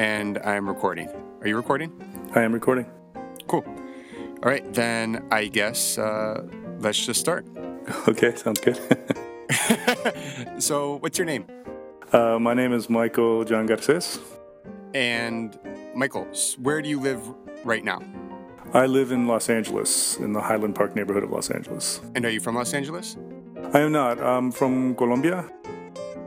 and I'm recording. Are you recording? I am recording. Cool. All right, then I guess uh, let's just start. Okay, sounds good. so, what's your name? uh, my name is Michael John Garces. And Michael, where do you live right now? I live in Los Angeles, in the Highland Park neighborhood of Los Angeles. And are you from Los Angeles? I am not. I'm from Colombia.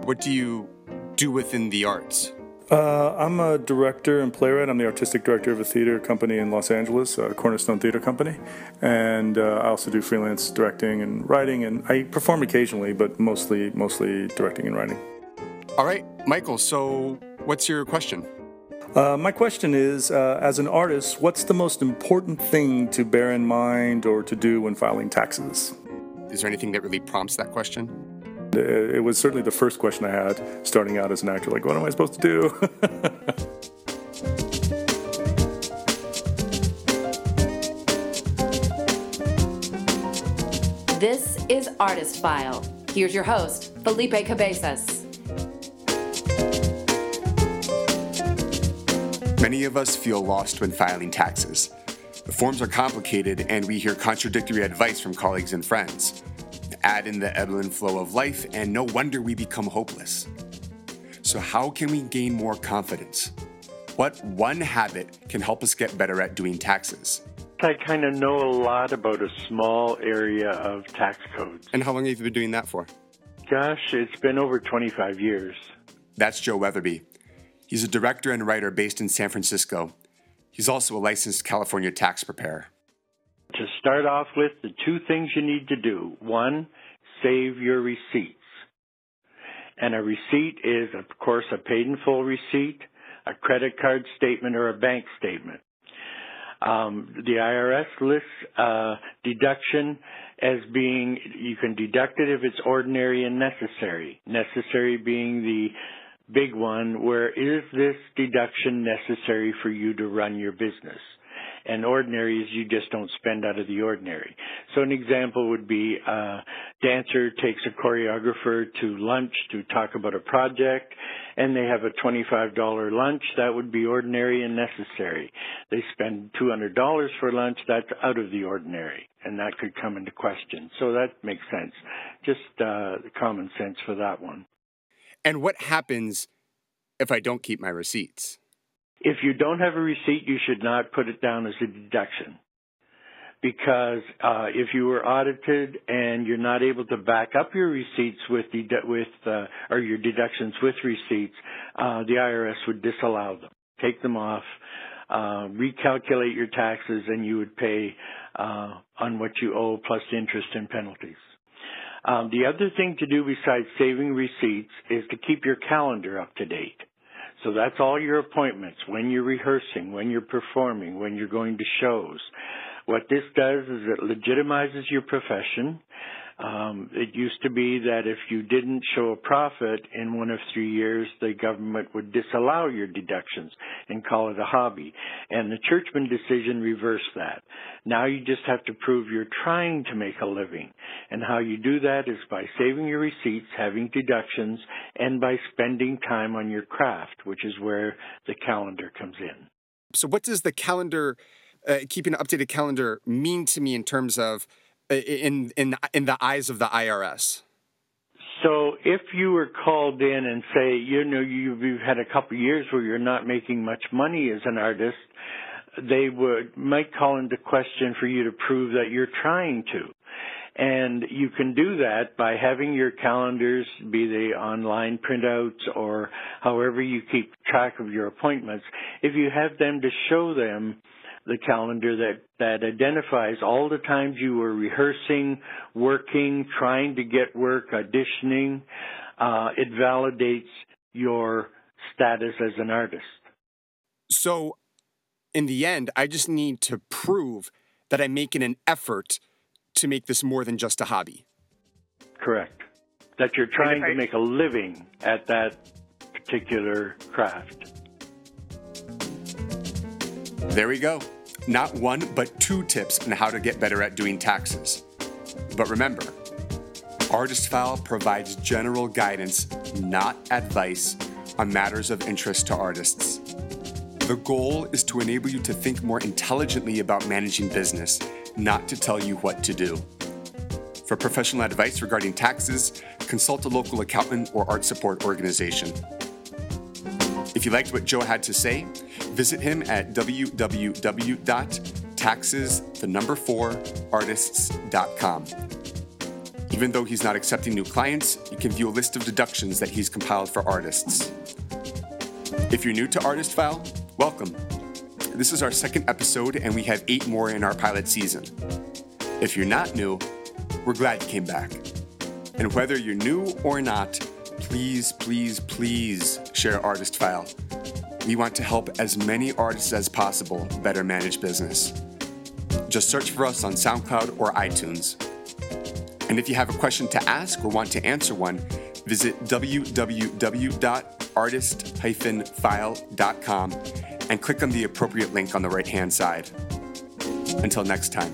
What do you do within the arts? Uh, I'm a director and playwright. I'm the artistic director of a theater company in Los Angeles, uh, Cornerstone Theater Company, and uh, I also do freelance directing and writing, and I perform occasionally, but mostly mostly directing and writing. All right, Michael. So, what's your question? Uh, my question is, uh, as an artist, what's the most important thing to bear in mind or to do when filing taxes? Is there anything that really prompts that question? It was certainly the first question I had starting out as an actor. Like, what am I supposed to do? This is Artist File. Here's your host, Felipe Cabezas. Many of us feel lost when filing taxes. The forms are complicated, and we hear contradictory advice from colleagues and friends. Add in the ebb and flow of life, and no wonder we become hopeless. So, how can we gain more confidence? What one habit can help us get better at doing taxes? I kind of know a lot about a small area of tax codes. And how long have you been doing that for? Gosh, it's been over 25 years. That's Joe Weatherby. He's a director and writer based in San Francisco. He's also a licensed California tax preparer. Start off with, the two things you need to do one, save your receipts. And a receipt is, of course, a paid in full receipt, a credit card statement, or a bank statement. Um, the IRS lists uh, deduction as being you can deduct it if it's ordinary and necessary. Necessary being the big one where is this deduction necessary for you to run your business? And ordinary is you just don't spend out of the ordinary. So an example would be a dancer takes a choreographer to lunch to talk about a project and they have a $25 lunch. That would be ordinary and necessary. They spend $200 for lunch. That's out of the ordinary and that could come into question. So that makes sense. Just uh, common sense for that one. And what happens if I don't keep my receipts? If you don't have a receipt, you should not put it down as a deduction. Because uh, if you were audited and you're not able to back up your receipts with dedu- with uh, or your deductions with receipts, uh, the IRS would disallow them, take them off, uh, recalculate your taxes, and you would pay uh, on what you owe plus interest and penalties. Um, the other thing to do besides saving receipts is to keep your calendar up to date. So that's all your appointments, when you're rehearsing, when you're performing, when you're going to shows. What this does is it legitimizes your profession. Um, it used to be that if you didn't show a profit in one of three years, the government would disallow your deductions and call it a hobby. And the Churchman decision reversed that. Now you just have to prove you're trying to make a living. And how you do that is by saving your receipts, having deductions, and by spending time on your craft, which is where the calendar comes in. So, what does the calendar, uh, keeping an updated calendar, mean to me in terms of in in in the eyes of the IRS? So if you were called in and say, you know, you've, had a couple of years where you're not making much money as an artist, they would might call into question for you to prove that you're trying to. And you can do that by having your calendars, be they online printouts or however you keep track of your appointments. If you have them to show them the calendar that, that identifies all the times you were rehearsing, working, trying to get work, auditioning. Uh, it validates your status as an artist. So, in the end, I just need to prove that I'm making an effort to make this more than just a hobby. Correct. That you're trying to make a living at that particular craft. There we go. Not one, but two tips on how to get better at doing taxes. But remember, Artist File provides general guidance, not advice, on matters of interest to artists. The goal is to enable you to think more intelligently about managing business, not to tell you what to do. For professional advice regarding taxes, consult a local accountant or art support organization. If you liked what Joe had to say, visit him at www.taxes4artists.com. Even though he's not accepting new clients, you can view a list of deductions that he's compiled for artists. If you're new to Artist File, welcome. This is our second episode, and we have eight more in our pilot season. If you're not new, we're glad you came back. And whether you're new or not, please, please, please share Artist File. We want to help as many artists as possible better manage business. Just search for us on SoundCloud or iTunes. And if you have a question to ask or want to answer one, visit www.artist-file.com and click on the appropriate link on the right hand side. Until next time.